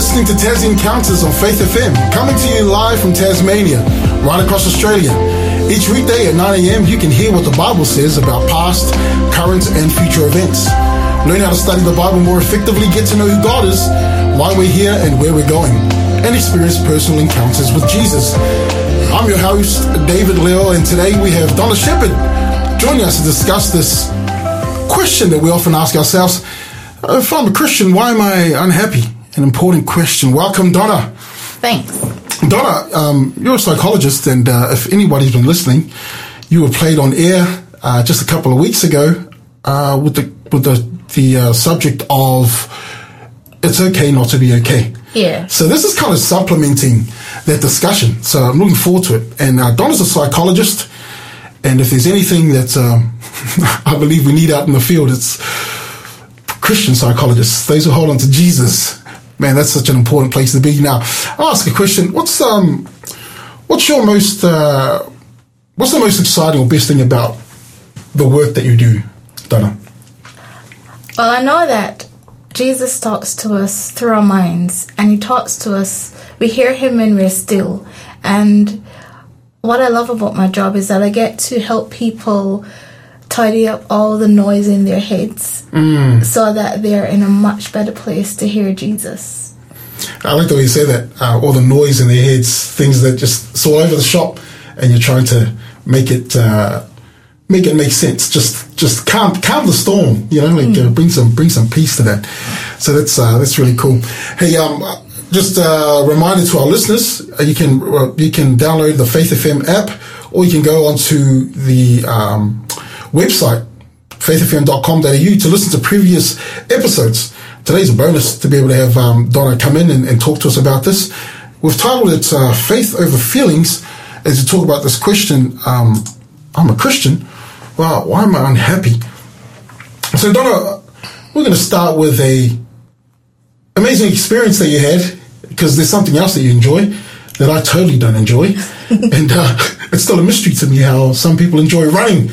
listening to Tas Encounters on Faith FM, coming to you live from Tasmania, right across Australia. Each weekday at 9 a.m., you can hear what the Bible says about past, current, and future events. Learn how to study the Bible more effectively, get to know who God is, why we're here, and where we're going, and experience personal encounters with Jesus. I'm your host, David Leo, and today we have Donna Shepherd joining us to discuss this question that we often ask ourselves. Uh, if I'm a Christian, why am I unhappy? An important question. Welcome, Donna. Thanks. Donna, um, you're a psychologist, and uh, if anybody's been listening, you were played on air uh, just a couple of weeks ago uh, with the with the the uh, subject of it's okay not to be okay. Yeah. So this is kind of supplementing that discussion. So I'm looking forward to it. And uh, Donna's a psychologist, and if there's anything that um, I believe we need out in the field, it's Christian psychologists, those who hold on to Jesus. Man, that's such an important place to be. Now, I'll ask a question. What's um, what's your most uh, what's the most exciting or best thing about the work that you do, Donna? Well, I know that Jesus talks to us through our minds, and He talks to us. We hear Him when we're still. And what I love about my job is that I get to help people tidy up all the noise in their heads so that they're in a much better place to hear Jesus. I like the way you say that. Uh, all the noise in their heads, things that just it's all over the shop, and you're trying to make it uh, make it make sense. Just just calm calm the storm. You know, like uh, bring some bring some peace to that. So that's uh, that's really cool. Hey, um, just a reminder to our listeners: uh, you can uh, you can download the Faith FM app, or you can go onto the um, website faithfm.com.au to listen to previous episodes. Today's a bonus to be able to have um, Donna come in and, and talk to us about this. We've titled it uh, Faith Over Feelings as we talk about this question um, I'm a Christian. Well, why am I unhappy? So, Donna, we're going to start with a amazing experience that you had because there's something else that you enjoy that I totally don't enjoy. and uh, it's still a mystery to me how some people enjoy running.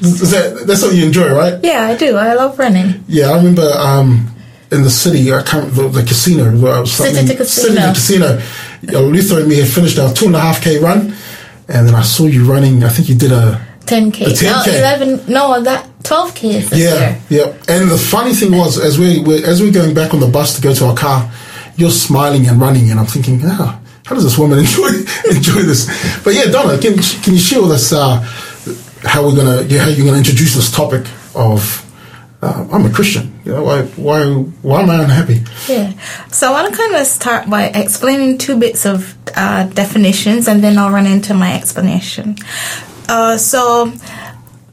Is that, that's what you enjoy, right? Yeah, I do. I love running. Yeah, I remember um, in the city, I can't the, the casino, uh, City something- to casino. City to casino. Uh, Luther and me had finished our two and a half k run, and then I saw you running. I think you did a 10K. 10K. No, 11. No, that 12K yeah, year. yeah. And the funny thing was, as we we as we're going back on the bus to go to our car, you're smiling and running, and I'm thinking, ah, how does this woman enjoy enjoy this? But yeah, Donna, can can you share with us uh, how we're gonna yeah, how you're gonna introduce this topic of uh, I'm a Christian. You know, why why why am I unhappy? Yeah. So I want to kind of start by explaining two bits of uh, definitions, and then I'll run into my explanation. Uh, so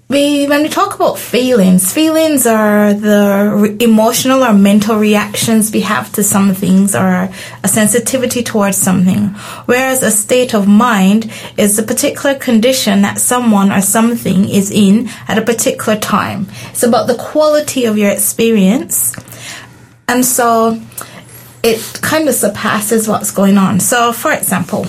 we when we talk about feelings, feelings are the re- emotional or mental reactions we have to some things, or a sensitivity towards something. Whereas a state of mind is the particular condition that someone or something is in at a particular time. It's about the quality of your experience. And so it kind of surpasses what's going on. So, for example,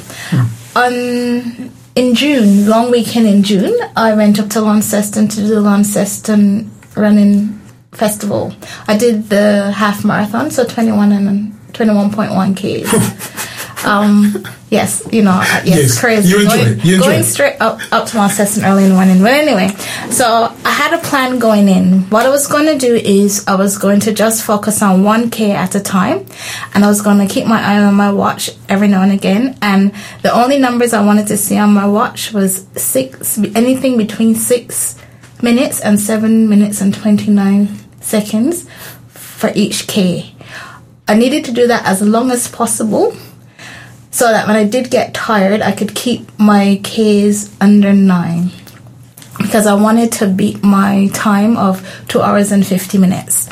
on in June, long weekend in June, I went up to Launceston to do the Launceston running festival. I did the half marathon, so 21 and 21.1 Ks. um, yes, you know, uh, yes, Yes, crazy. you enjoy going, it, you enjoy going it. straight up, up to Launceston early in the morning. But anyway, so I had a plan going in. What I was going to do is I was going to just focus on 1K at a time. And I was going to keep my eye on my watch every now and again. And the only numbers I wanted to see on my watch was six, anything between six minutes and seven minutes and 29 seconds for each K. I needed to do that as long as possible so that when I did get tired, I could keep my Ks under nine because I wanted to beat my time of two hours and 50 minutes.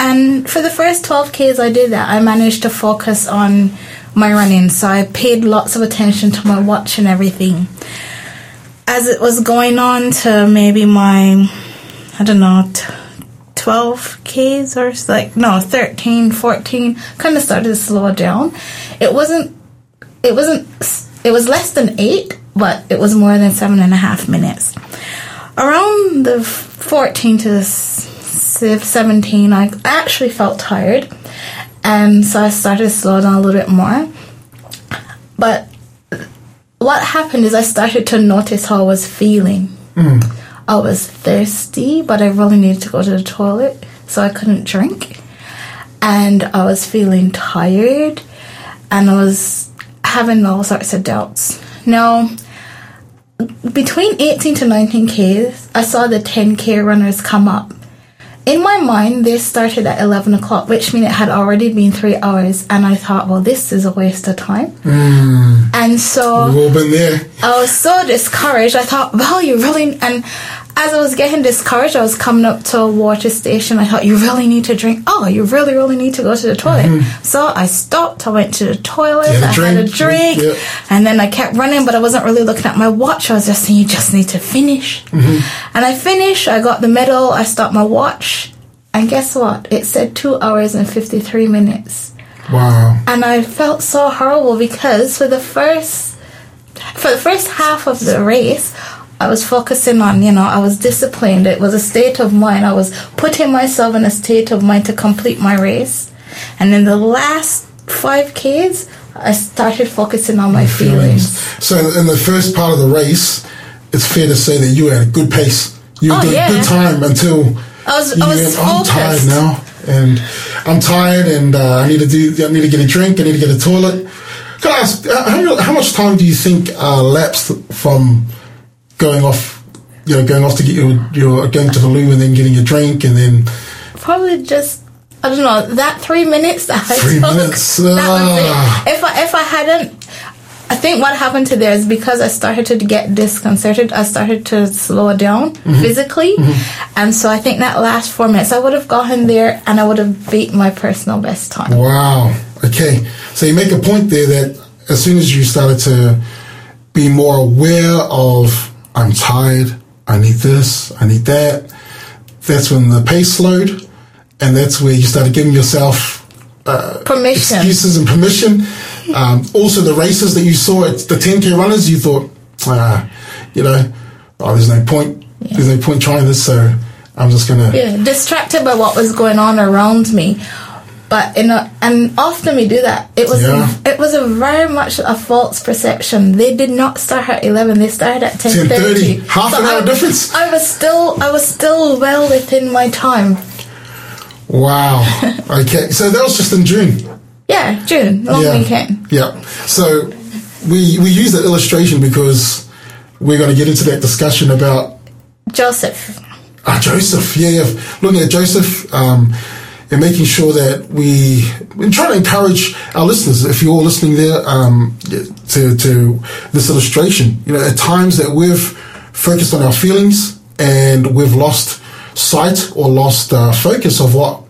And for the first 12 Ks I did that, I managed to focus on my running. So I paid lots of attention to my watch and everything. As it was going on to maybe my, I don't know, t- 12 Ks or like, no, 13, 14, kind of started to slow down. It wasn't it wasn't it was less than eight but it was more than seven and a half minutes around the 14 to s- 17 i actually felt tired And so I started to slow down a little bit more. But what happened is I started to notice how I was feeling. Mm. I was thirsty, but I really needed to go to the toilet, so I couldn't drink. And I was feeling tired, and I was having all sorts of doubts. Now, between 18 to 19 Ks, I saw the 10K runners come up. In my mind, they started at 11 o'clock, which means it had already been three hours. And I thought, well, this is a waste of time. Mm. And so We've all been there. I was so discouraged. I thought, well, you really. And as I was getting discouraged, I was coming up to a water station. I thought, you really need to drink. Oh, you really, really need to go to the toilet. Mm-hmm. So I stopped. I went to the toilet. You had a I had a drink, drink. yeah. And then I kept running, but I wasn't really looking at my watch. I was just saying, you just need to finish. Mm-hmm. And I finished. I got the medal. I stopped my watch. And guess what? It said two hours and 53 minutes Wow. and I felt so horrible because for the first for the first half of the race I was focusing on you know I was disciplined it was a state of mind I was putting myself in a state of mind to complete my race and then the last 5 Ks I started focusing on my feelings So in the first part of the race, it's fair to say that you had a good pace. You Oh, did yeah. good time until I was you I was went, I'm tired now, and I'm tired, and uh, I need to do. I need to get a drink. I need to get a toilet. Can I ask uh, how, how much time do you think uh, lapsed from going off? You know, going off to get your, your going to the loo and then getting a drink, and then probably just I don't know that three minutes that I Three took. minutes, That ah. If I if I hadn't, I think what happened to there is because I started to get disconcerted. I started to slow down Mm-hmm. physically, and so I think that last four minutes I would have gotten there and I would have beat my personal best time. Wow. Okay. So you make a point there that as soon as you started to be more aware of, I'm tired, I need this, I need that, that's when the pace slowed. And that's where you started giving yourself Permission. excuses and permission. Um, also, the races that you saw at the 10K runners, you thought, ah, you know, oh, there's no point. There's no point trying this, so I'm just going to. yeah, distracted by what was going on around me. But in a, and often we do that. It was Yeah. it was a very much a false perception. They did not start at eleven. They started at ten 10:30. thirty. Half an hour difference. I was still I was still well within my time. Wow. okay. So that was just in June. Yeah, June long yeah. weekend. Yeah. So we we use that illustration because we're going to get into that discussion about Joseph. uh, Joseph. Yeah, yeah. Looking at Joseph um, and making sure that we and trying to encourage our listeners. If you're listening there um, to to this illustration, you know, at times that we've focused on our feelings and we've lost sight or lost uh, focus of what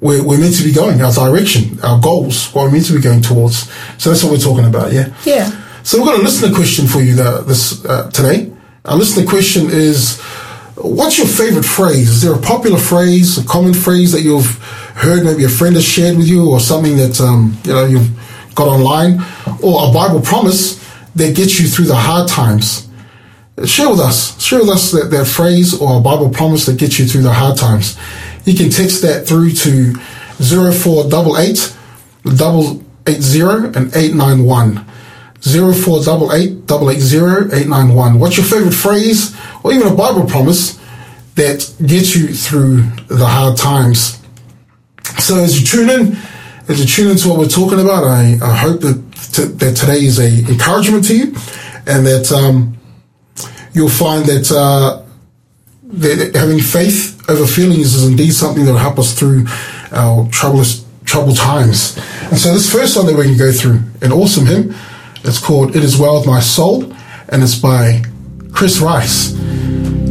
we're, we're meant to be going, our direction, our goals, what we're meant to be going towards. So that's what we're talking about, yeah? Yeah. So we've got a listener question for you uh, this uh, today. Our listener question is, what's your favorite phrase? Is there a popular phrase, a common phrase that you've heard, maybe a friend has shared with you, or something that um, you know you've got online, or a Bible promise that gets you through the hard times? Share with us. Share with us that, that phrase or a Bible promise that gets you through the hard times. You can text that through to 0488 double eight zero and eight nine one. 0488 880 891. What's your favorite phrase or even a Bible promise that gets you through the hard times? So as you tune in, as you tune into what we're talking about, I, I hope that, t- that today is a encouragement to you and that um, you'll find that, uh, that having faith over feelings is indeed something that will help us through our troublous, troubled times. And so this first song that we're going to go through, an awesome hymn, it's called It Is Well With My Soul, and it's by Chris Rice.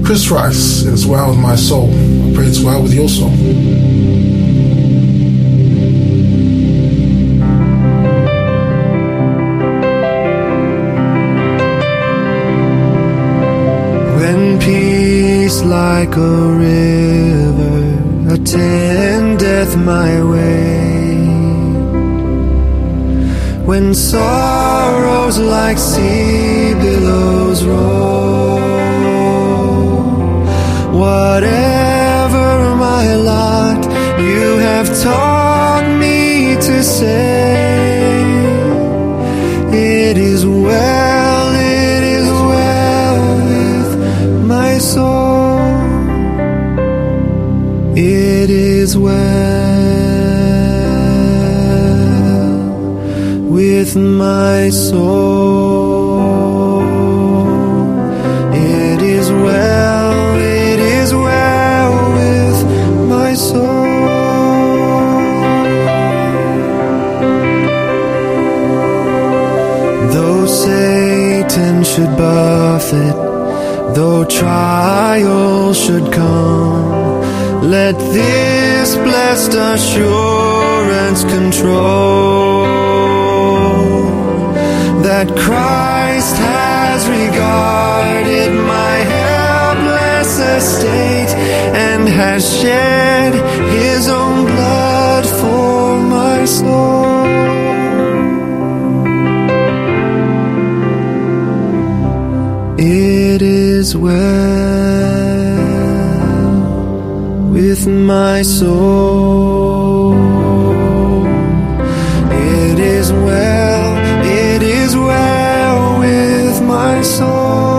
Chris Rice, It Is Well With My Soul. I pray it's well with your soul. When peace like a river attendeth my way, when sorrows like sea billows roll, whatever my lot, you have taught me to say, It is well, it is well with my soul. It is well with my soul. It is well, it is well with my soul. Though Satan should buffet, though trials should come, let this blessed assurance control that Christ has regarded my helpless estate and has shed his own blood for my soul. It is well with my soul. It is well, my.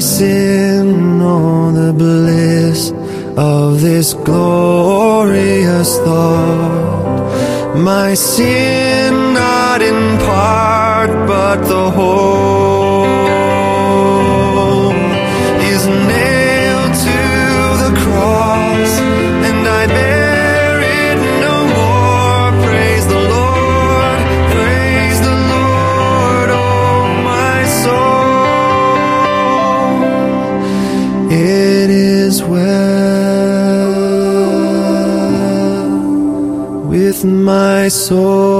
Sin, oh, the bliss of this glorious thought. My sin, not in part, but the whole, my soul.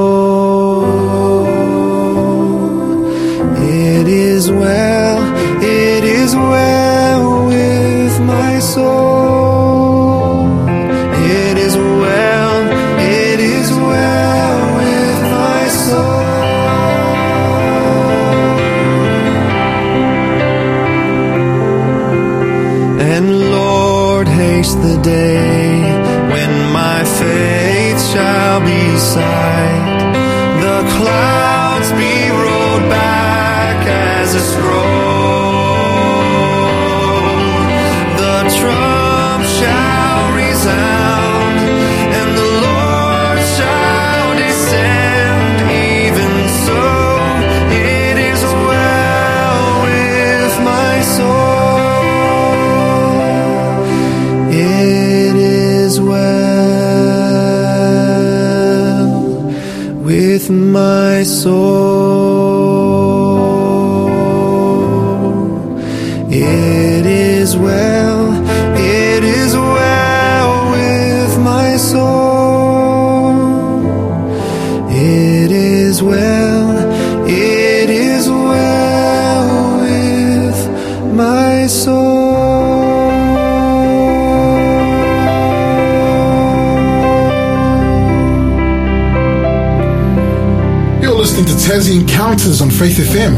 Faith FM.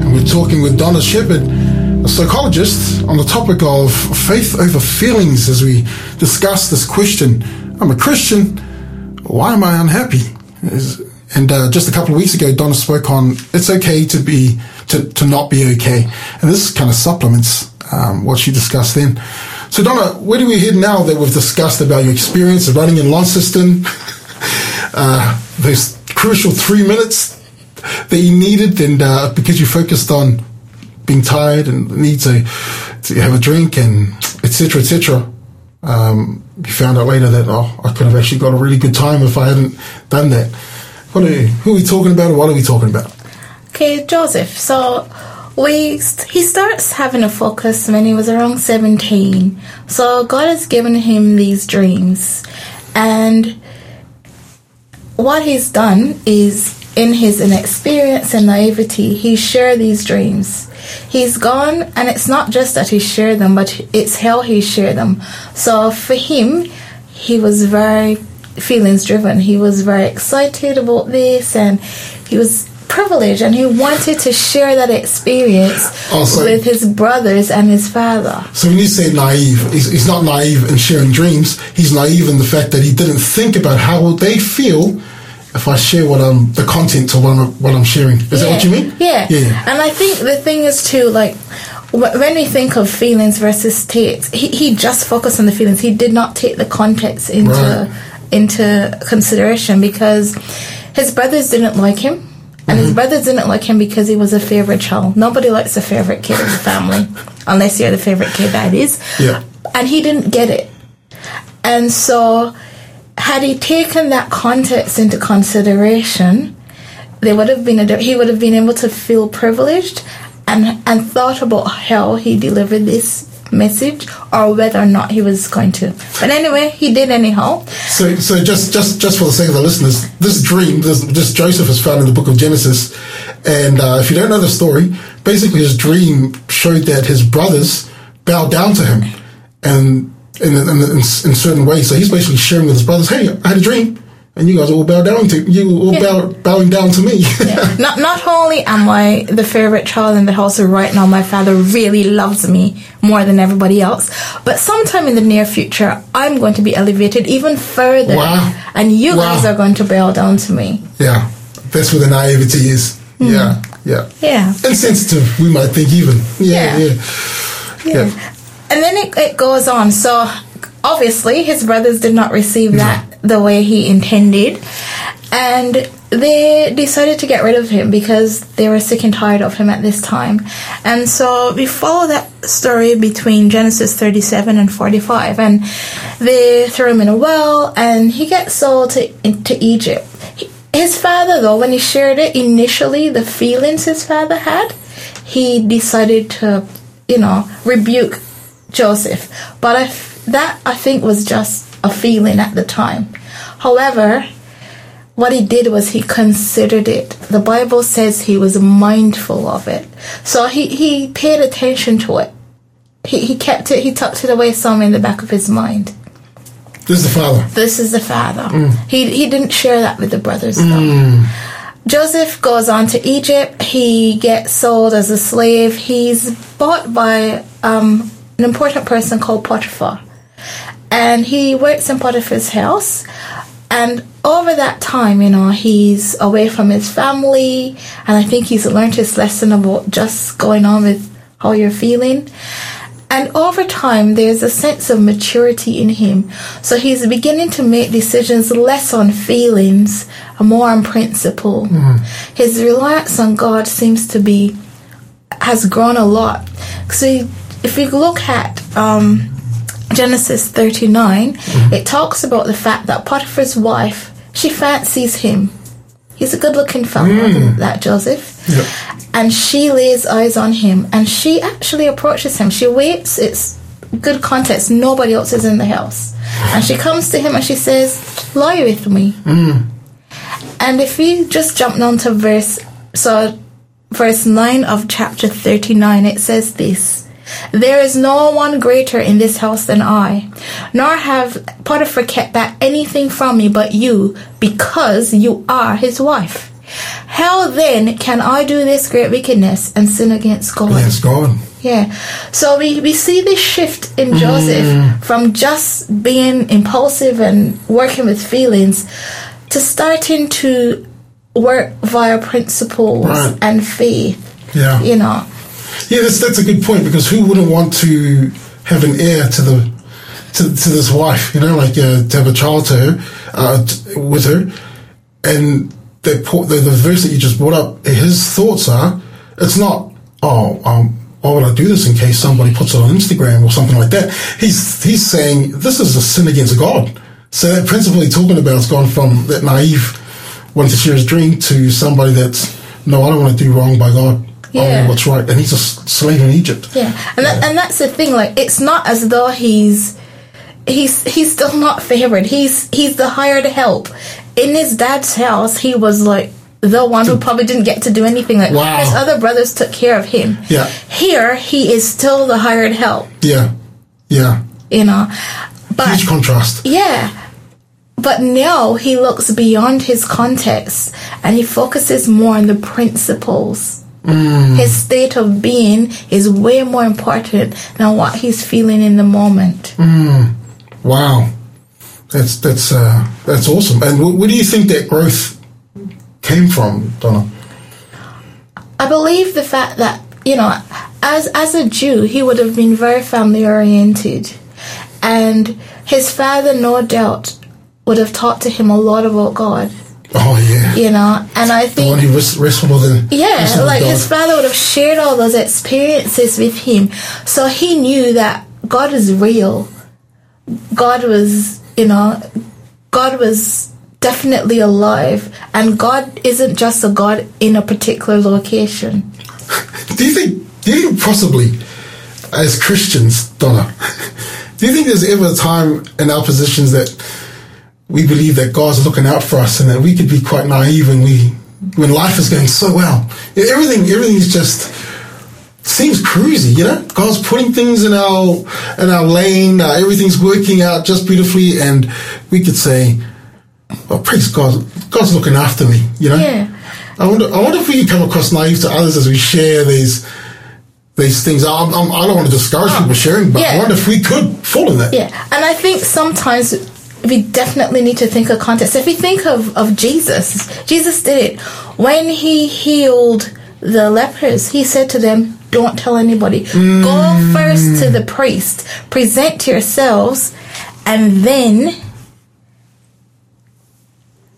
And we're talking with Donna Shepherd, a psychologist, on the topic of faith over feelings as we discuss this question I'm a Christian, why am I unhappy? And uh, just a couple of weeks ago, Donna spoke on it's okay to be to, to not be okay, and this kind of supplements um, what she discussed then. So, Donna, where do we head now that we've discussed about your experience of running in Launceston, uh, those crucial three minutes that you needed, and uh, because you focused on being tired and need to, to have a drink and etc. etc. Um, you found out later that oh, I could have actually got a really good time if I hadn't done that. What are, who are we talking about, or what are we talking about? Okay, Joseph. So we he starts having a focus when he was around 17. So God has given him these dreams and what he's done is in his inexperience and naivety, he shared these dreams. He's gone, and it's not just that he shared them, but it's how he shared them. So for him, he was very feelings driven. He was very excited about this and he was privileged and he wanted to share that experience Oh, so- with his brothers and his father. So when you say naive, he's, he's not naive in sharing dreams. He's naive in the fact that he didn't think about how will they feel if I share what I'm the content of what I'm, what I'm sharing. Is that what you mean? Yeah. Yeah. And I think the thing is too, like, when we think of feelings versus states, he, he just focused on the feelings. He did not take the context into Right. into consideration because his brothers didn't like him. And Mm-hmm. his brothers didn't like him because he was a favorite child. Nobody likes a favorite kid in the family, unless you're the favorite kid, that is. Yeah. And he didn't get it. And so, had he taken that context into consideration, there would have been a he would have been able to feel privileged and and thought about how he delivered this message or whether or not he was going to. But anyway, he did anyhow. So, so just, just, just for the sake of the listeners, this dream, this, this Joseph is found in the book of Genesis, and uh, if you don't know the story, basically his dream showed that his brothers bowed down to him, and in, in, in, in certain ways. So he's basically sharing with his brothers, "Hey, I had a dream, and you guys all bow down to you, all Yeah. bow, bowing down to me." not not only am I the favorite child in the house right now, my father really loves me more than everybody else. But sometime in the near future, I'm going to be elevated even further, Wow. and you Wow. guys are going to bow down to me. yeah, that's where the naivety is. Hmm. Yeah, yeah, Yeah. insensitive. We might think even. Yeah, Yeah. yeah, yeah. And then it, it goes on. So obviously, his brothers did not receive that the way he intended, and they decided to get rid of him because they were sick and tired of him at this time. And so we follow that story between Genesis 37 and 45, and they throw him in a well, and he gets sold to into Egypt. His father, though, when he shared it initially, the feelings his father had, he decided to, you know, rebuke Joseph. But I f- that I think was just a feeling at the time. However, what he did was he considered it. The Bible says he was mindful of it. So he, he paid attention to it. He, he kept it, he tucked it away somewhere in the back of his mind. This is the father. This is the father. He, he didn't share that with the brothers though. Joseph goes on to Egypt. He gets sold as a slave. He's bought by um, an important person called Potiphar. And he works in Potiphar's house. And over that time, you know, he's away from his family. And I think he's learned his lesson about just going on with how you're feeling. And over time, there's a sense of maturity in him. So he's beginning to make decisions less on feelings and more on principle. Mm-hmm. His reliance on God seems to be, has grown a lot. So if we look at um, Genesis 39, mm-hmm. it talks about the fact that Potiphar's wife, she fancies him. He's a good looking fellow, mm. that Joseph. Yep. And she lays eyes on him and she actually approaches him. She waits, it's good context, nobody else is in the house. And she comes to him and she says, Lie with me. Mm. And if we just jump down to verse, so verse 9 of chapter 39, it says this There is no one greater in this house than I, nor have Potiphar kept back anything from me but you, because you are his wife. How then can I do this great wickedness and sin against God? Yes, God. Yeah. So we, we see this shift in mm. Joseph from just being impulsive and working with feelings to starting to work via principles Right. and faith. Yeah. You know. Yeah, that's, that's a good point because who wouldn't want to have an heir to the to, to this wife? You know, like uh, to have a child to her uh, t- with her, and the, the verse that you just brought up, his thoughts are, it's not oh um. Why would I do this in case somebody puts it on Instagram or something like that? He's he's saying this is a sin against God. So that principle he's talking about has gone from that naive wanting to share his dream to somebody that's no, I don't want to do wrong by God. Yeah. want what's right, and he's a slave in Egypt. Yeah. And that, and that's the thing, like it's not as though he's he's he's still not favored. He's he's the hired help. In his dad's house he was like the one who probably didn't get to do anything. Like Wow. his other brothers took care of him. Yeah. Here he is still the hired help. Yeah, yeah, you know. But huge contrast. yeah, but now he looks beyond his context and he focuses more on the principles. His state of being is way more important than what he's feeling in the moment. Wow, that's that's uh, that's awesome. And wh- where do you think that growth came from, Donna? I believe the fact that you know, as as a Jew, he would have been very family oriented, and his father, no doubt, would have taught to him a lot about God. Oh yeah, You know, and I the one think who wres- wrestled with the yeah, like God. his father would have shared all those experiences with him, so he knew that God is real. God was, you know, God was definitely alive, and God isn't just a God in a particular location. Do you think? Do you think possibly, as Christians, Donna, do you think there's ever a time in our positions that we believe that God's looking out for us and that we could be quite naive when we when life is going so well? Everything, everything is just seems cruisy, you know. God's putting things in our in our lane. Uh, everything's working out just beautifully, and we could say, "Oh, praise God! God's looking after me," you know. Yeah. I wonder. I wonder if we can come across naive to others as we share these these things. I'm, I'm, I don't want to discourage people sharing, but I wonder if we could fall in that. Yeah, and I think sometimes we definitely need to think of context. If we think of, of Jesus, Jesus did it. When he healed the lepers, he said to them, Don't tell anybody. Go mm. first to the priest, present yourselves, and then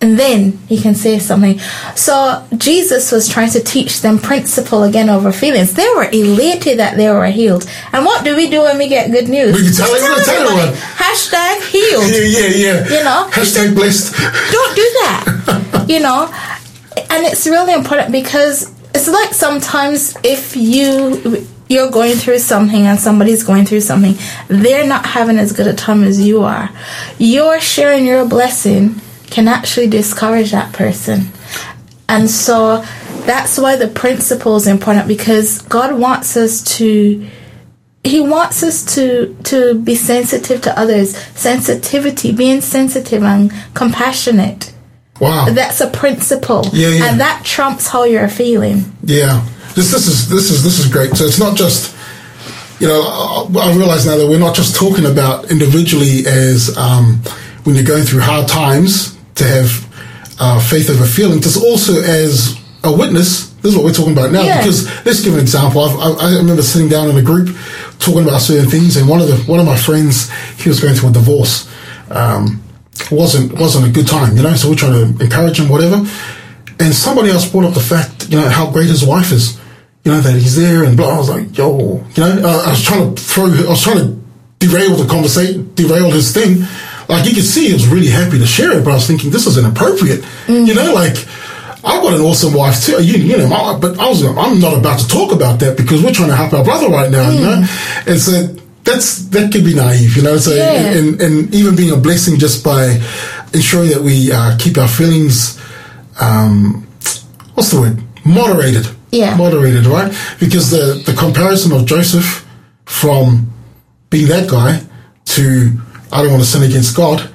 and then he can say something. So Jesus was trying to teach them principle again over feelings. They were elated that they were healed. And what do we do when we get good news? We can tell tell everyone. Hashtag healed. Yeah, yeah, yeah. You know, hashtag blessed. Don't do that. you know, and it's really important because it's like sometimes if you you're going through something and somebody's going through something, they're not having as good a time as you are. You're sharing your blessing can actually discourage that person. And so that's why the principle is important because God wants us to he wants us to to be sensitive to others sensitivity being sensitive and compassionate Wow. that's a principle Yeah, yeah. and that trumps how you're feeling Yeah, this this is this is this is great. So it's not just you know I, I realize now that we're not just talking about individually as um, when you're going through hard times to have uh, faith over feeling, just also as a witness. This is what we're talking about now. Yeah. Because let's give an example. I've, I, I remember sitting down in a group talking about certain things, and one of the one of my friends he was going through a divorce. Um, wasn't wasn't a good time, you know. So we're trying to encourage him, whatever. And somebody else brought up the fact, you know, how great his wife is, you know, that he's there and blah. I was like, yo, you know, uh, I was trying to throw, I was trying to derail the conversation, derail his thing. Like you could see, he was really happy to share it, but I was thinking this is inappropriate, you know, like. I've got an awesome wife too, you, you know, my, but I was, I'm not about to talk about that because we're trying to help our brother right now, you know, and so that's that could be naive, you know. So Yeah. and, and even being a blessing just by ensuring that we uh, keep our feelings, um, what's the word, moderated. Yeah. moderated, right? Because the the comparison of Joseph from being that guy to I don't want to sin against God,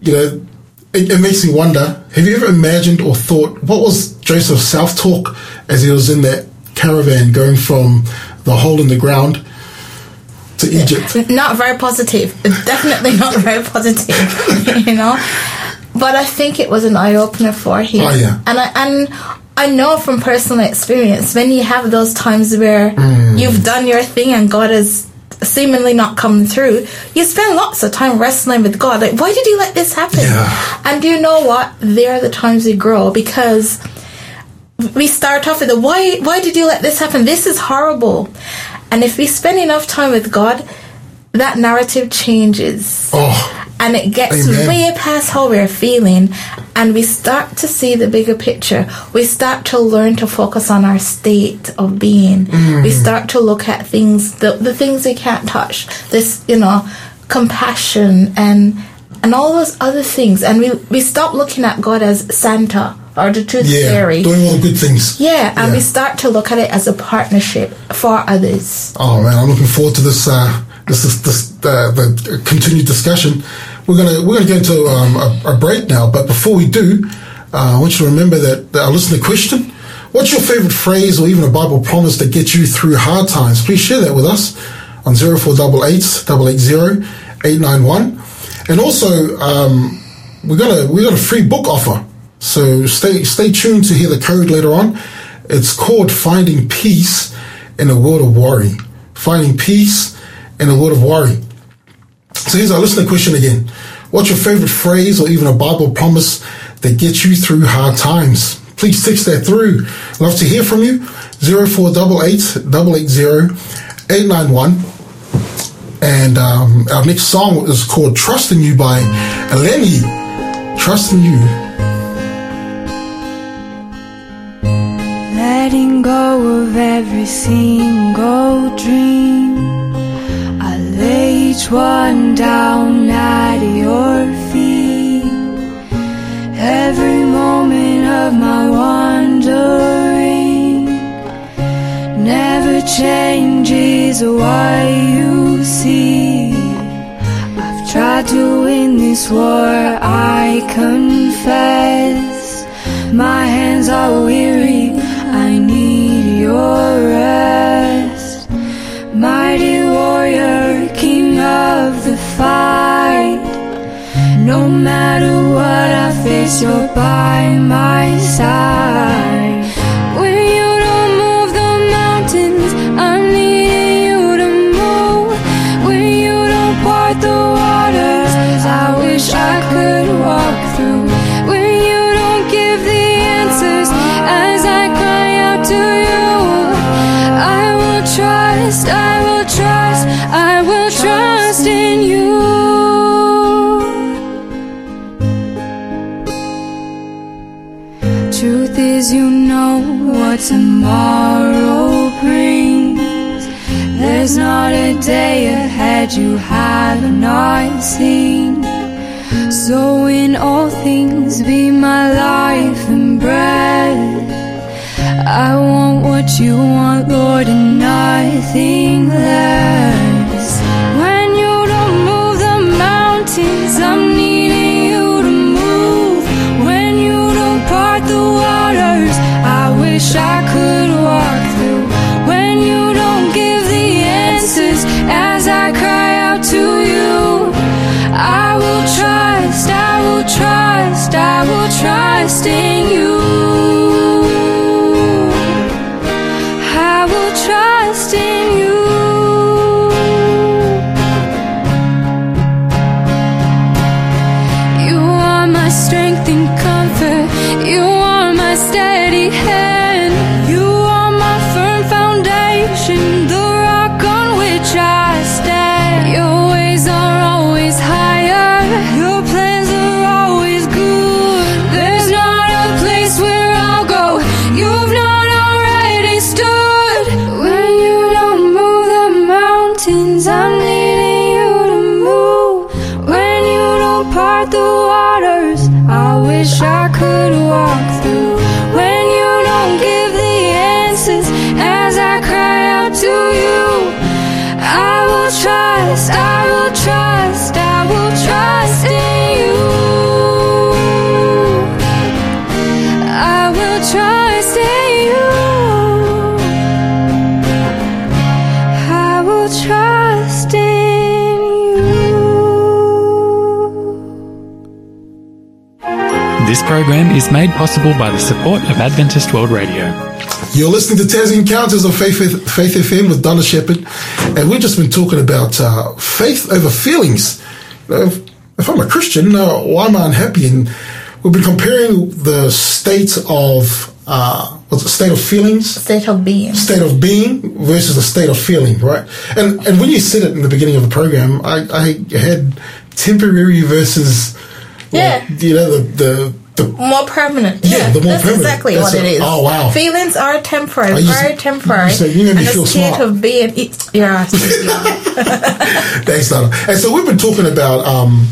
you know, it, it makes me wonder. Have you ever imagined or thought what was Joseph's self talk as he was in that caravan going from the hole in the ground to Egypt? not very positive definitely not very positive you know but i think it was an eye-opener for him Oh, yeah. and i and i know from personal experience when you have those times where Mm. you've done your thing and god has seemingly not come through. You spend lots of time wrestling with god. Like why did you let this happen? Yeah. and do you know what? They're the times we grow because we start off with the why why did you let this happen? This is horrible. And if we spend enough time with god that narrative changes Oh, and it gets Amen. way past how we're feeling and we start to see the bigger picture we start to learn to focus on our state of being Mm. we start to look at things the, the things we can't touch this you know compassion and and all those other things and we we stop looking at god as santa or the tooth yeah, fairy doing all the good things. yeah and Yeah. we start to look at it as a partnership for others Oh man, I'm looking forward to this. Uh, this is this uh, the continued discussion. we're gonna we're gonna go into um, a, a break now. But before we do, uh, I want you to remember that our listener question. What's your favorite phrase or even a Bible promise that gets you through hard times? Please share that with us on 0488 880 891. And also, um, we got a we got a free book offer. So stay stay tuned to hear the code later on. It's called Finding Peace in a World of Worry. Finding Peace in a World of Worry. So here's our listener question again. What's your favorite phrase or even a Bible promise that gets you through hard times? Please text that through. Love to hear from you. 0488 880 891. And um, our next song is called Trust in You by Eleni. Trust in You. Letting go of every single dream. Each one down at your feet. Every moment of my wandering never changes what you see. I've tried to win this war, I confess. My hands are weary, I need your rest. Fight. No matter what I face, you're by my side. So, in all things, be my life and breath. I want what you want, Lord, and nothing less. Made possible by the support of Adventist World Radio. You're listening to Tassie Encounters on Faith, Faith FM with Donna Shepherd, and we've just been talking about uh, faith over feelings. You know, if, if I'm a Christian, uh, why am I unhappy? And we've been comparing the state of uh, what's it, state of feelings, State of being. state of being versus the state of feeling, right? And and when you said it in the beginning of the program, I, I had temporary versus, Yeah. like, you know, the the the More permanent. Yeah, the more that's permanent. exactly That's what it it. is. Oh, wow. Feelings are temporary, Oh, very temporary. said you and feel smart. of being, yeah, yeah. Thanks, Donna. And so we've been talking about um,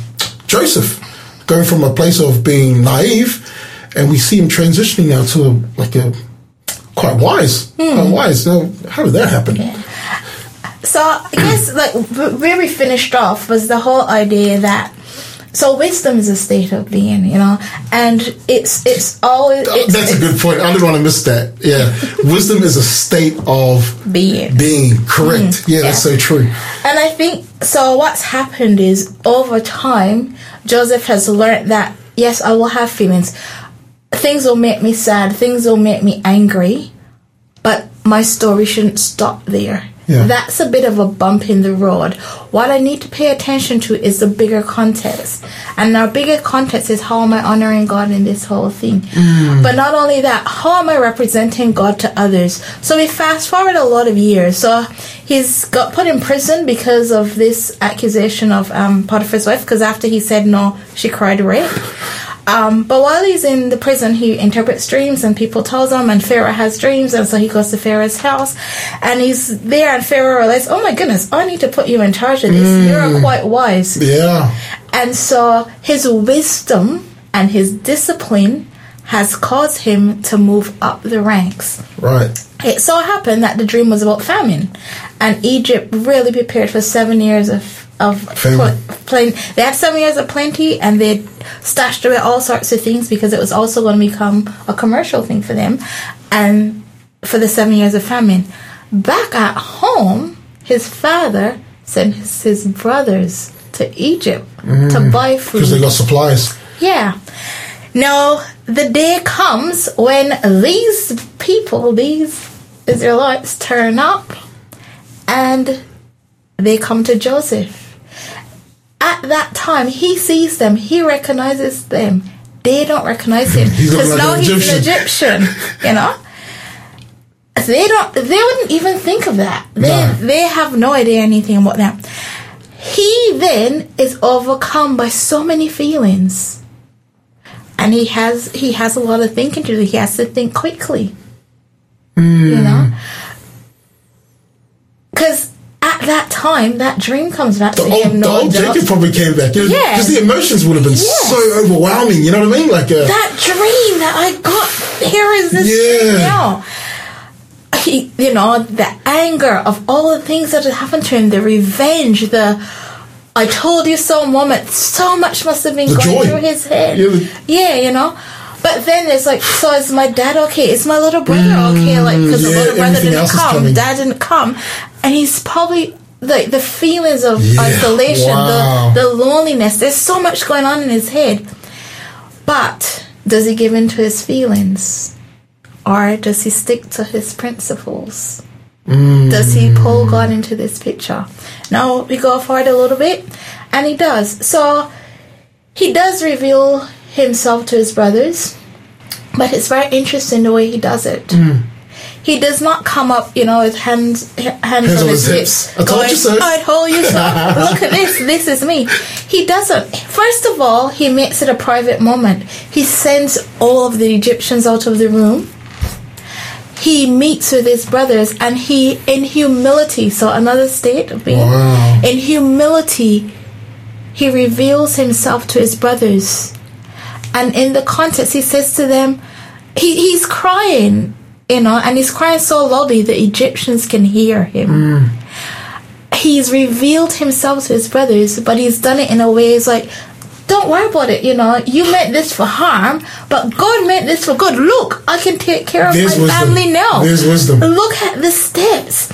Joseph going from a place of being naive, and we see him transitioning now to a, like a quite wise, quite wise. Now, how did that happen? So I guess like where we finished off was the whole idea that so wisdom is a state of being, you know, and it's it's always it's, That's a good point. I didn't want to miss that. Yeah. Wisdom is a state of being. being. Correct. Mm-hmm. yeah, that's so true. And I think so. What's happened is over time, Joseph has learned that yes, I will have feelings. Things will make me sad. Things will make me angry, but my story shouldn't stop there. Yeah. That's a bit of a bump in the road. What I need to pay attention to is the bigger context. And our bigger context is how am I honoring God in this whole thing? But not only that, how am I representing God to others? So we fast forward a lot of years. So he's got put in prison because of this accusation of um, Potiphar's wife, because after he said no, she cried rape. Um, but while he's in the prison, he interprets dreams and people tells him, and Pharaoh has dreams, and so he goes to Pharaoh's house, and he's there, and Pharaoh realizes, oh my goodness, I need to put you in charge of this. You're quite wise. Yeah. And so his wisdom and his discipline has caused him to move up the ranks. Right. It so happened that the dream was about famine, and Egypt really prepared for seven years of of pl- plain. They had seven years of plenty, and they stashed away all sorts of things because it was also going to become a commercial thing for them, and for the seven years of famine. Back at home, his father sent his, his brothers to Egypt to mm-hmm. buy food. Because they got supplies. Yeah. Now, the day comes when these people, these Israelites, turn up and they come to Joseph. At that time, he sees them, he recognizes them. They don't recognize him because now he's an Egyptian, you know? They don't. They wouldn't even think of that. They No. they have no idea anything about that. He then is overcome by so many feelings and he has he has a lot of thinking to do. He has to think quickly, you know, because at that time that dream comes back The to old, him. the No old. Jacob probably came back. Yeah. because the emotions would have been Yes. so overwhelming. You know what I mean? Like, uh, that dream that I got. Here is this Yeah. now. He, you know, the anger of all the things that had happened to him, the revenge, the I told you so moment. So much must have been The going joy. through his head. Yeah, the- Yeah, you know. But then it's like, so is my dad okay? Is my little brother okay? Like, because Mm, yeah, the little brother didn't come, dad didn't come, and he's probably like the feelings of Yeah, isolation, wow. the the loneliness. There's so much going on in his head. But does he give in to his feelings? Or does he stick to his principles? Mm. Does he pull God into this picture? Now we go forward a little bit, and he does. So he does reveal himself to his brothers, but it's very interesting the way he does it. Mm. He does not come up, you know, with hands hands, on his hips. I told you so. I told you so. Look at this. This is me. He doesn't. First of all, he makes it a private moment. He sends all of the Egyptians out of the room. He meets with his brothers and he, in humility, so another state of being, Wow. in humility, he reveals himself to his brothers. And in the context, he says to them, he, he's crying, you know, and he's crying so loudly the Egyptians can hear him. Hmm. He's revealed himself to his brothers, but he's done it in a way it's like, don't worry about it, you know, you meant this for harm, but God meant this for good. Look, I can take care of There's my wisdom. family now. There's wisdom. Look at the steps.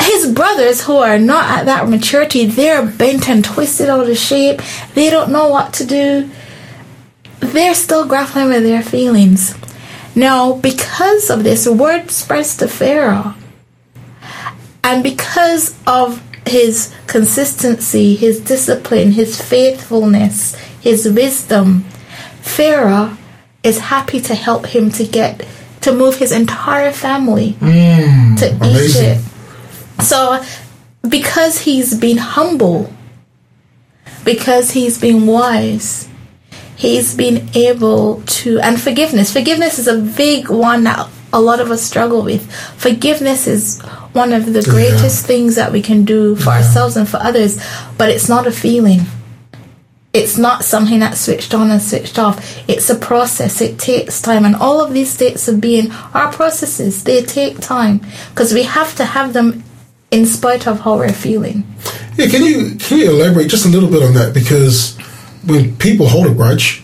His brothers, who are not at that maturity, they're bent and twisted out of shape. They don't know what to do. They're still grappling with their feelings. Now, because of this, word spreads to Pharaoh. And because of his consistency, his discipline, his faithfulness, his wisdom, Pharaoh is happy to help him to get to move his entire family mm, to amazing. Egypt. So, because he's been humble, because he's been wise, he's been able to, and forgiveness. Forgiveness is a big one that a lot of us struggle with. Forgiveness is one of the greatest things that we can do for ourselves and for others, but it's not a feeling. It's not something that's switched on and switched off. It's a process. It takes time. And all of these states of being are processes. They take time because we have to have them in spite of how we're feeling. Yeah, can you can you elaborate just a little bit on that? Because when people hold a grudge,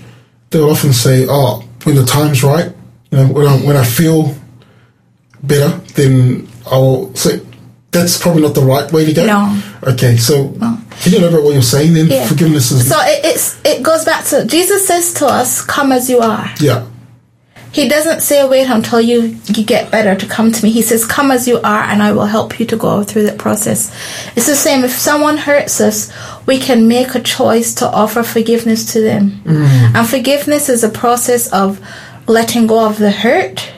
they'll often say, "Oh, when the time's right, you know, when I when I feel better, then I'll say." That's probably not the right way to go. No. Okay, so can you elaborate what you're saying? Then Yeah. forgiveness is So it, it's it goes back to Jesus says to us, "Come as you are." yeah, He doesn't say wait until you you get better to come to me. He says, "Come as you are, and I will help you to go through that process." It's the same. If someone hurts us, we can make a choice to offer forgiveness to them, mm. and forgiveness is a process of letting go of the hurt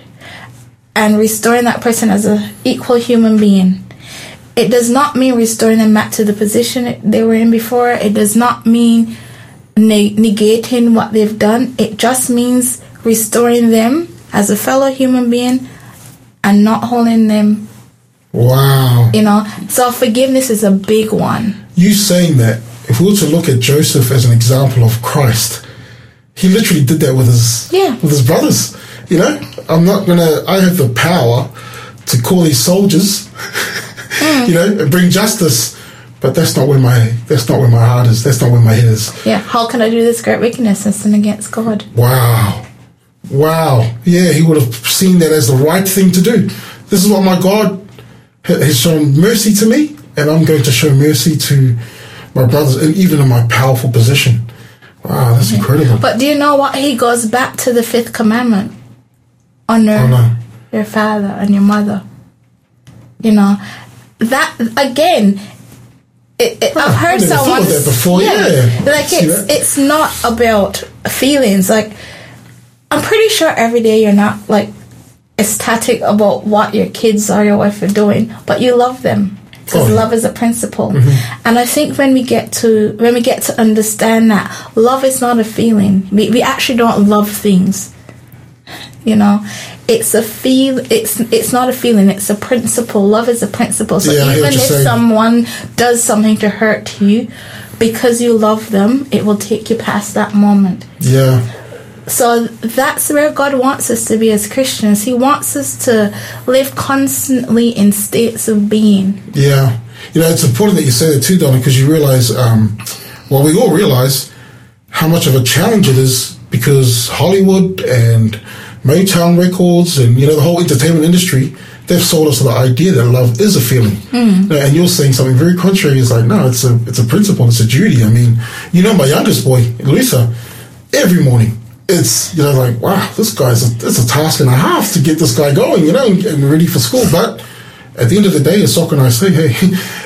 and restoring that person as an equal human being. It does not mean restoring them back to the position they were in before. It does not mean ne- negating what they've done. It just means restoring them as a fellow human being and not holding them, wow. you know. So forgiveness is a big one. You saying that, if we were to look at Joseph as an example of Christ, he literally did that with his Yeah. with his brothers. You know, I'm not gonna. I have the power to call these soldiers, Mm. you know, and bring justice. But that's not where my that's not where my heart is. That's not where my head is. Yeah. How can I do this great wickedness and sin against God? Wow. Wow. Yeah, he would have seen that as the right thing to do. This is what my God has shown mercy to me, and I'm going to show mercy to my brothers, and even in my powerful position. Wow, that's incredible. But do you know what? He goes back to the fifth commandment honor Oh, no. your father and your mother. You know, that again. It, it, I've heard someone before, yeah. like it's it's not about feelings. Like I'm pretty sure every day you're not like ecstatic about what your kids or your wife are doing, but you love them because Oh. Mm-hmm. love is a principle. And I think when we get to when we get to understand that love is not a feeling, we we actually don't love things. You know, it's a feel. It's it's not a feeling. It's a principle. Love is a principle. So Yeah, even if someone does something to hurt you, because you love them, it will take you past that moment. Yeah. So that's where God wants us to be as Christians. He wants us to live constantly in states of being. Yeah. You know, it's important that you say that too, Donna, because you realize, um, well, we all realize how much of a challenge it is because Hollywood and Motown Records and, you know, the whole entertainment industry, they've sold us the idea that love is a feeling. Know, and you're saying something very contrary. It's like, no, it's a, it's a principle, it's a duty. I mean, you know, my youngest boy, Luther, every morning, it's, you know, like, wow, this guy's, a, it's a task and a half to get this guy going, you know, and, ready for school. But at the end of the day, as Soccer and I say, hey,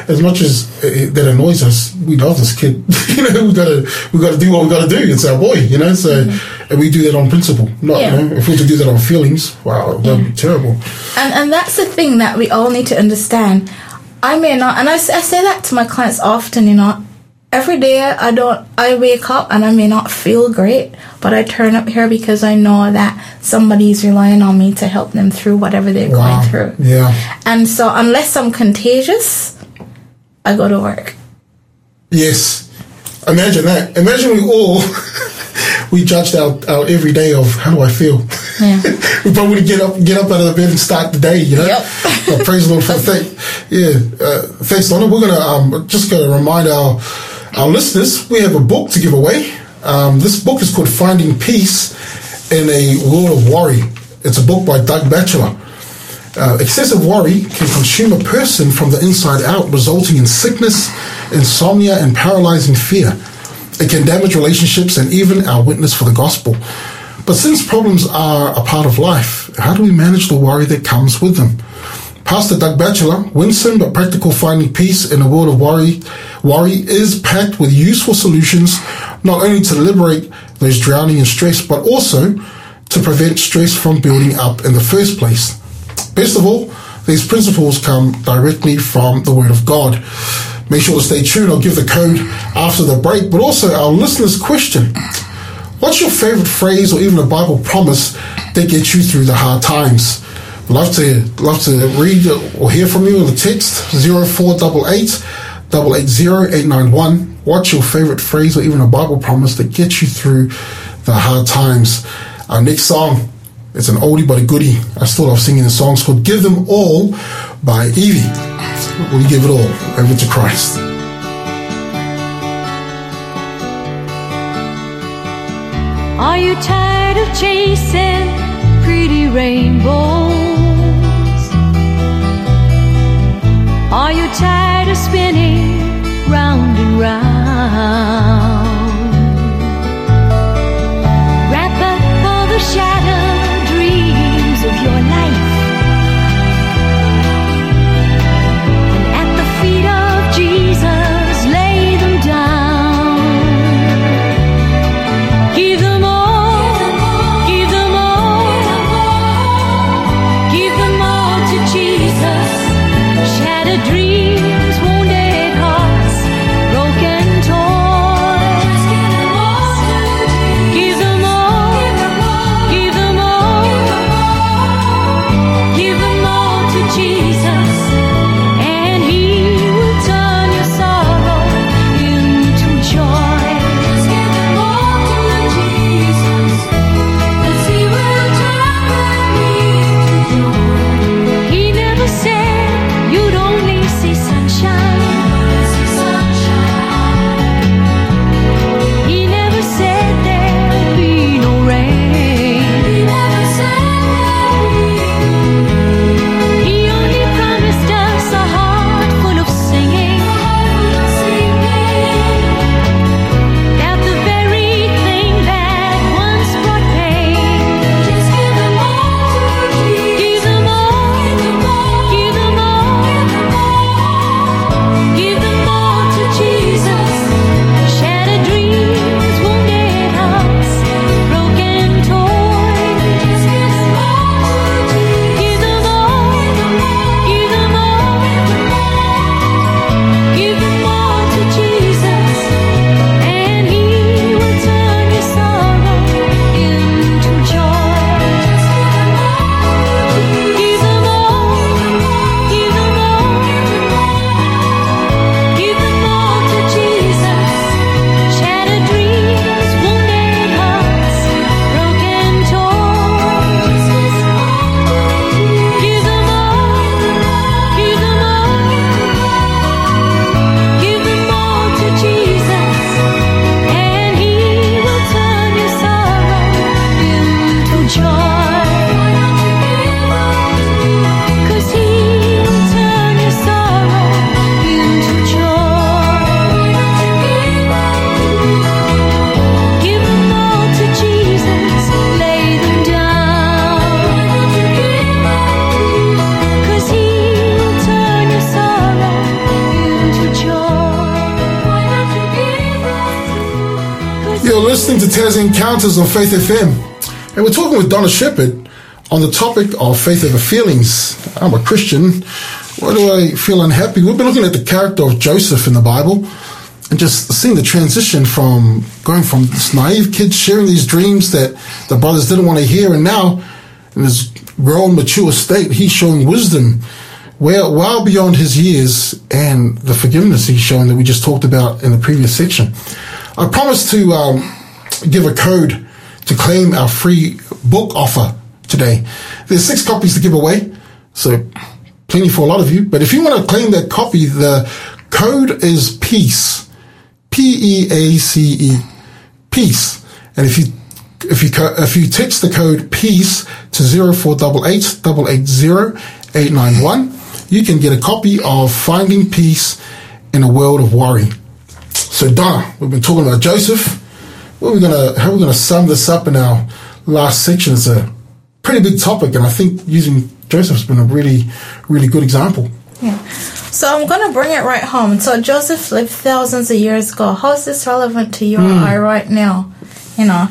as much as uh, that annoys us, we love this kid. you know, we gotta we gotta do what we gotta do. It's our boy, you know. So, and we do that on principle. Not, Yeah. you know, if we were to do that on feelings, wow, that'd be terrible. And and that's the thing that we all need to understand. I may not, and I say that to my clients often. You know, every day I don't. I wake up and I may not feel great, but I turn up here because I know that somebody's relying on me to help them through whatever they're Wow. going through. Yeah. And so, unless I'm contagious, I go to work. Yes. Imagine that. Imagine we all we judged our, our every day of how do I feel. Yeah. we probably get up get up out of the bed and start the day. You know. Yep. But praise the Lord for thank. Yeah. Uh, thanks, Donna. We're gonna um, just gonna remind our our listeners we have a book to give away. Um, this book is called Finding Peace in a World of Worry. It's a book by Doug Batchelor. Uh, excessive worry can consume a person from the inside out, resulting in sickness, insomnia, and paralyzing fear. It can damage relationships and even our witness for the gospel. But since problems are a part of life, how do we manage the worry that comes with them? Pastor Doug Batchelor, winsome but practical finding peace in a world of worry, worry is packed with useful solutions not only to liberate those drowning in stress, but also to prevent stress from building up in the first place. Best of all, these principles come directly from the Word of God. Make sure to stay tuned. I'll give the code after the break, but also our listeners' question. What's your favorite phrase or even a Bible promise that gets you through the hard times? Love to love to read or hear from you on the text 0488 880 What's your favorite phrase or even a Bible promise that gets you through the hard times? Our next song, it's an oldie but a goodie. I still love singing the song. It's called Give Them All by Evie. We give it all over to Christ. Are you tired of chasing pretty rainbows? Are you tired of spinning round and round? Wrap up all the shattered dreams of your life. Listening to Taz Encounters on Faith FM, and we're talking with Donna Shepherd on the topic of faith over feelings. I'm a Christian. Why do I feel unhappy? We've been looking at the character of Joseph in the Bible and just seeing the transition from going from this naive kid sharing these dreams that the brothers didn't want to hear, and now in his grown, mature state, he's showing wisdom well, well beyond his years and the forgiveness he's shown that we just talked about in the previous section. I promised to um, give a code to claim our free book offer today. There's six copies to give away, so plenty for a lot of you. But if you want to claim that copy, the code is peace, P E A C E, peace. And if you if you if you text the code peace to zero four double eight double eight zero eight nine one, you can get a copy of Finding Peace in a World of Worry. So Donna, we've been talking about Joseph. What are we gonna how are we gonna sum this up in our last section? It's a pretty big topic, and I think using Joseph's been a really, really good example. Yeah. So I'm going to bring it right home. So Joseph lived thousands of years ago. How is this relevant to you and hmm. I right now? You know,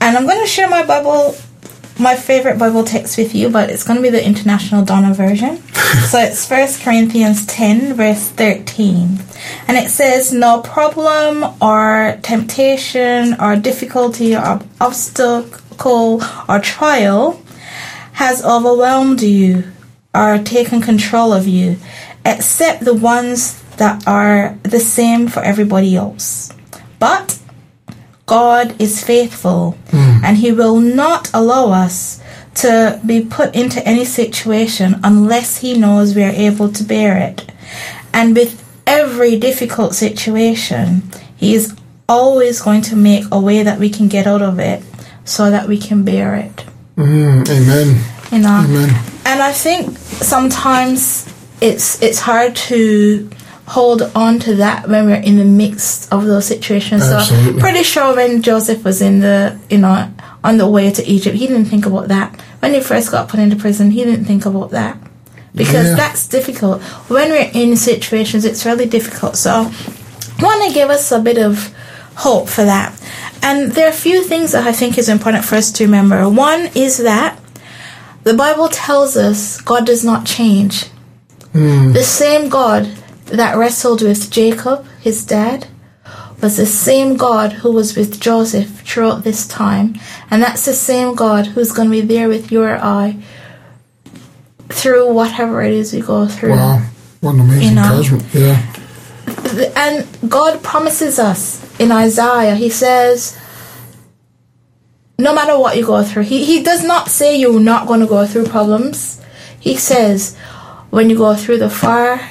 and I'm going to share my Bible, my favorite Bible text with you, but it's going to be the International Donna version. so it's First Corinthians 10, verse 13. And it says, No problem or temptation or difficulty or obstacle or trial has overwhelmed you or taken control of you, except the ones that are the same for everybody else. But God is faithful and He will not allow us to be put into any situation unless He knows we are able to bear it. And with every difficult situation, He is always going to make a way that we can get out of it so that we can bear it. Mm, amen. You know, Amen. and I think sometimes it's it's hard to hold on to that when we're in the midst of those situations. So Absolutely. pretty sure when Joseph was in the you know on the way to Egypt, he didn't think about that. When he first got put into prison, he didn't think about that. Because Yeah. that's difficult. When we're in situations, it's really difficult. So I want to give us a bit of hope for that. And there are a few things that I think is important for us to remember. One is that the Bible tells us God does not change. Hmm. The same God that wrestled with Jacob, his dad, was the same God who was with Joseph throughout this time. And that's the same God who's going to be there with you or I through whatever it is we go through. Wow. What an amazing You know. Yeah. And God promises us in Isaiah, He says, no matter what you go through, He, he does not say you're not going to go through problems. He says, when you go through the fire,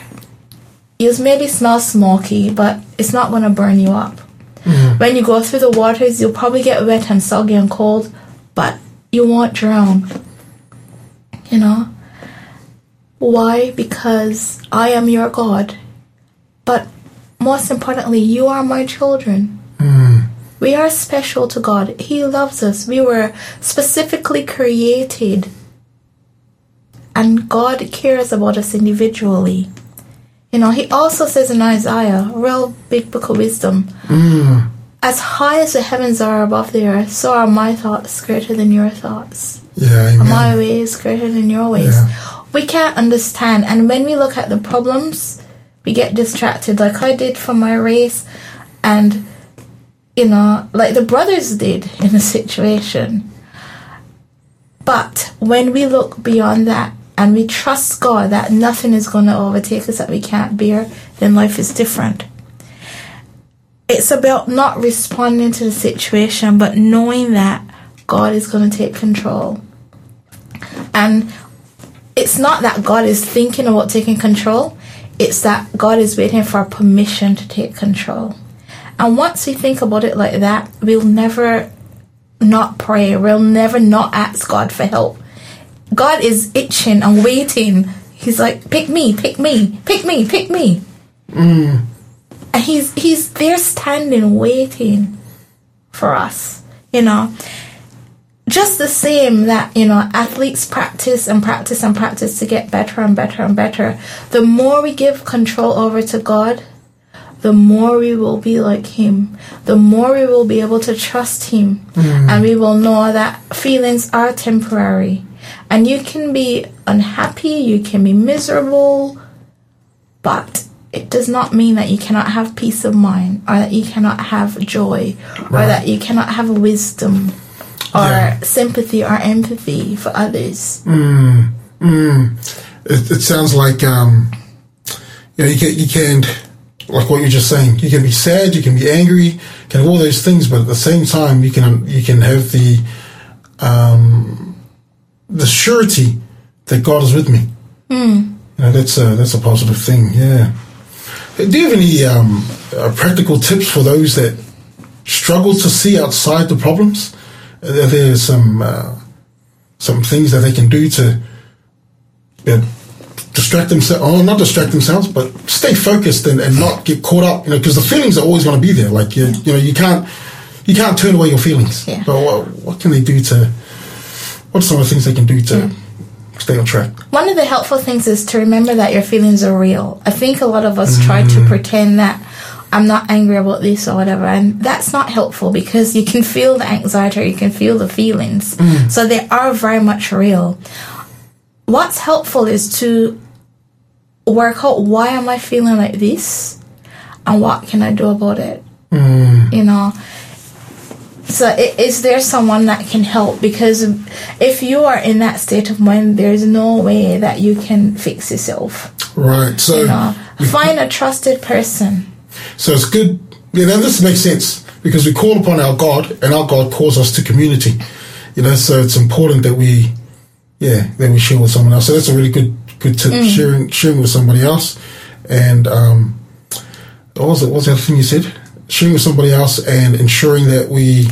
you'll maybe smell smoky, but it's not going to burn you up. Mm-hmm. When you go through the waters, you'll probably get wet and soggy and cold, but you won't drown. You know? Why? Because I am your God. But most importantly, you are my children. Mm-hmm. We are special to God. He loves us. We were specifically created. And God cares about us individually. You know, He also says in Isaiah, real big book of wisdom, mm. as high as the heavens are above the earth, so are my thoughts greater than your thoughts Yeah. Amen. my ways greater than your ways. Yeah. We can't understand, and when we look at the problems, we get distracted, like I did for my race, and you know, like the brothers did in the situation. But when we look beyond that and we trust God that nothing is going to overtake us that we can't bear, then life is different. It's about not responding to the situation, but knowing that God is going to take control. And it's not that God is thinking about taking control, it's that God is waiting for permission to take control. And once we think about it like that, we'll never not pray, we'll never not ask God for help. God is itching and waiting. He's like, pick me, pick me, pick me, pick me. Mm. And he's he's there standing waiting for us, you know. Just the same that you know athletes practice and practice and practice to get better and better and better. The more we give control over to god the more we will be like him. The more we will be able to trust him. Mm. And we will know that feelings are temporary and you can be unhappy you can be miserable but it does not mean that you cannot have peace of mind or that you cannot have joy or that you cannot have wisdom or Yeah. sympathy or empathy for others. It, it sounds like um, you know you can you can like what you're just saying. You can be sad, you can be angry, you can have all those things, but at the same time you can you can have the um, the surety that God is with me. You know, that's a that's a positive thing. Yeah. Do you have any um, uh, practical tips for those that struggle to see outside the problems? Are there some uh, some things that they can do to you know, distract themselves, or not distract themselves, but stay focused and, and not get caught up, you know, because the feelings are always going to be there. Like, you, you know, you can't, you can't turn away your feelings. Yeah. But what, what can they do to, what are some of the things they can do to mm. stay on track? One of the helpful things is to remember that your feelings are real. I think a lot of us try to mm. pretend that I'm not angry about this or whatever, and that's not helpful because you can feel the anxiety, or you can feel the feelings. Mm. So they are very much real. What's helpful is to work out why am I feeling like this and what can I do about it. You know, so is there someone that can help? Because if you are in that state of mind, there's no way that you can fix yourself. Right. So, You know, find a trusted person. so it's good. Yeah, now this makes sense because we call upon our God and our God calls us to community. You know, so it's important that we, yeah, that we share with someone else. So that's a really good, good tip. Sharing, sharing with somebody else, and um, what was it? What was the other thing you said? Sharing with somebody else and ensuring that we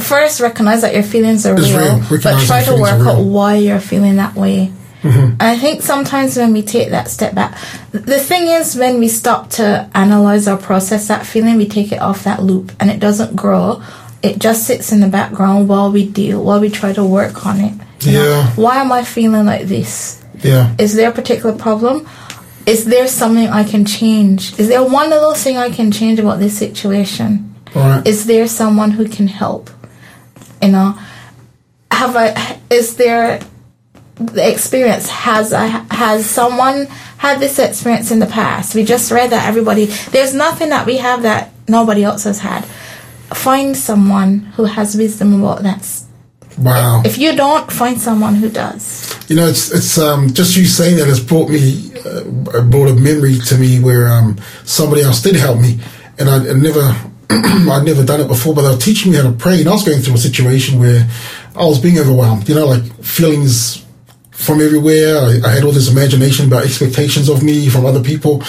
first recognize that your feelings are real, real. but try to work out. Mm-hmm. why you're feeling that way. And I think sometimes when we take that step back, the thing is when we stop to analyze or process that feeling, we take it off that loop and it doesn't grow. It just sits in the background while we deal, while we try to work on it. You know, Yeah. why am I feeling like this? Yeah. Is there a particular problem? Is there something I can change? Is there one little thing I can change about this situation? Right. Is there someone who can help? You know, have I? Is there the experience? Has I? Has someone had this experience in the past? We just read that everybody. There's nothing that we have that nobody else has had. Find someone who has wisdom about that. Wow. If you don't, find someone who does. You know, it's it's um, just you saying that has brought me uh, brought a memory to me where um, somebody else did help me, and I, I never I'd never done it before, but they were teaching me how to pray, and I was going through a situation where I was being overwhelmed. You know, like feelings from everywhere. I, I had all this imagination about expectations of me from other people,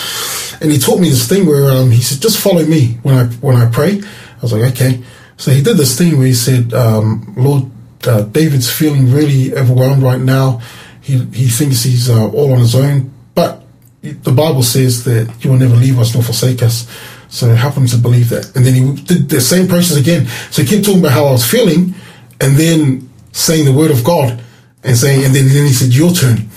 and he taught me this thing where um, he said, "Just follow me when I when I pray." I was like, "Okay." So he did this thing where he said, um, "Lord, uh, David's feeling really overwhelmed right now. He he thinks he's uh, all on his own, but the Bible says that you will never leave us nor forsake us. So help him to believe that." And then he did the same process again. So he kept talking about how I was feeling, and then saying the word of God, and saying, and then, then he said, "Your turn."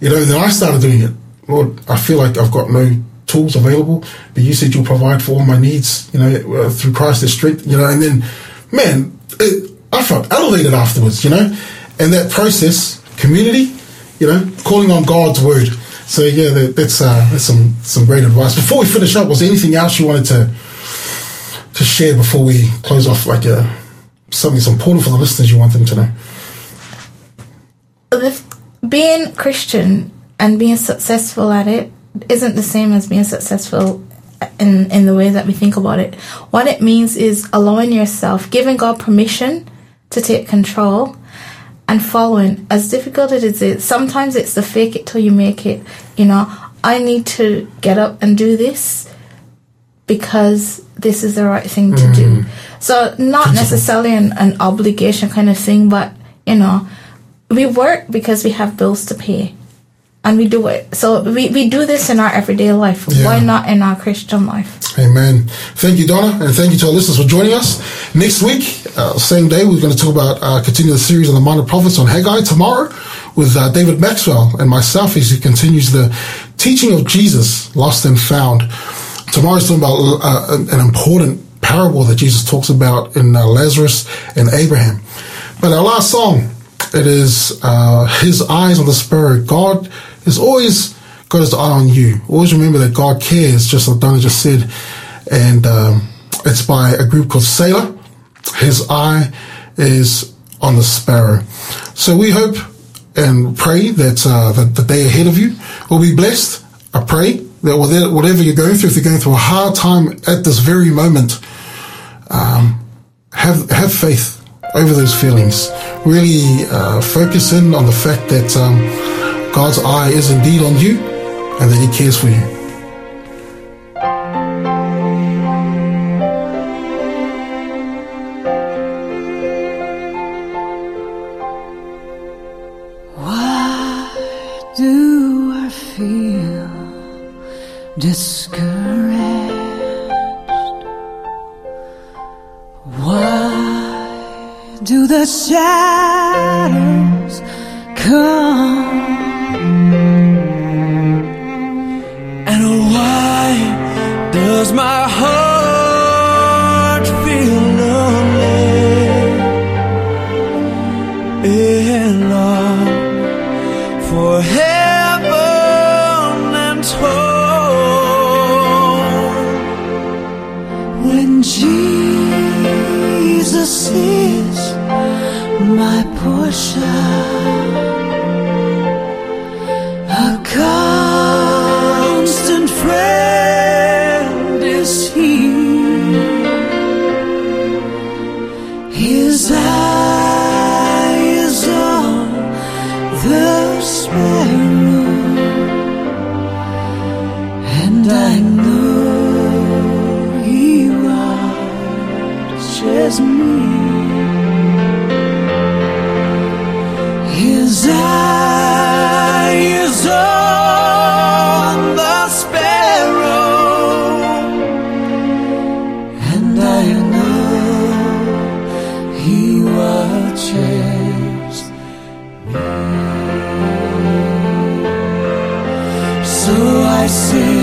You know, and then I started doing it. Lord, I feel like I've got no tools available, but you said you'll provide for all my needs, you know, uh, through Christ's strength, you know, and then, man, it, I felt elevated afterwards, you know, and that process, community, you know, calling on God's word. So yeah, that, that's uh, that's some some great advice. Before we finish up, was there anything else you wanted to to share before we close off? Like uh, something that's important for the listeners you want them to know. Being Christian and being successful at it isn't the same as being successful in in the way that we think about it. What it means is allowing yourself, giving God permission to take control and following. As difficult as it is, sometimes it's the fake it till you make it. You know, I need to get up and do this because this is the right thing to do. Mm. So not necessarily an, an obligation kind of thing, but you know, we work because we have bills to pay. And we do it. So we, we do this in our everyday life. Yeah. Why not in our Christian life? Amen. Thank you, Donna, and thank you to our listeners for joining us. Next week, uh, same day, we're going to talk about uh, continue the series on the minor prophets on Haggai tomorrow with uh, David Maxwell and myself as he continues the teaching of Jesus, lost and found. Tomorrow's talking about uh, an, an important parable that Jesus talks about in uh, Lazarus and Abraham. But our last song, it is uh, His Eyes on the Sparrow. God is always got his eye on you. Always remember that God cares, just like Donna just said. And um, it's by a group called Selah. His eye is on the sparrow. So we hope and pray that, uh, that the day ahead of you will be blessed. I pray that whatever whatever you're going through, if you're going through a hard time at this very moment, um, have have faith over those feelings. Really uh, focus in on the fact that um, God's eye is indeed on you, and that He cares for you. I sing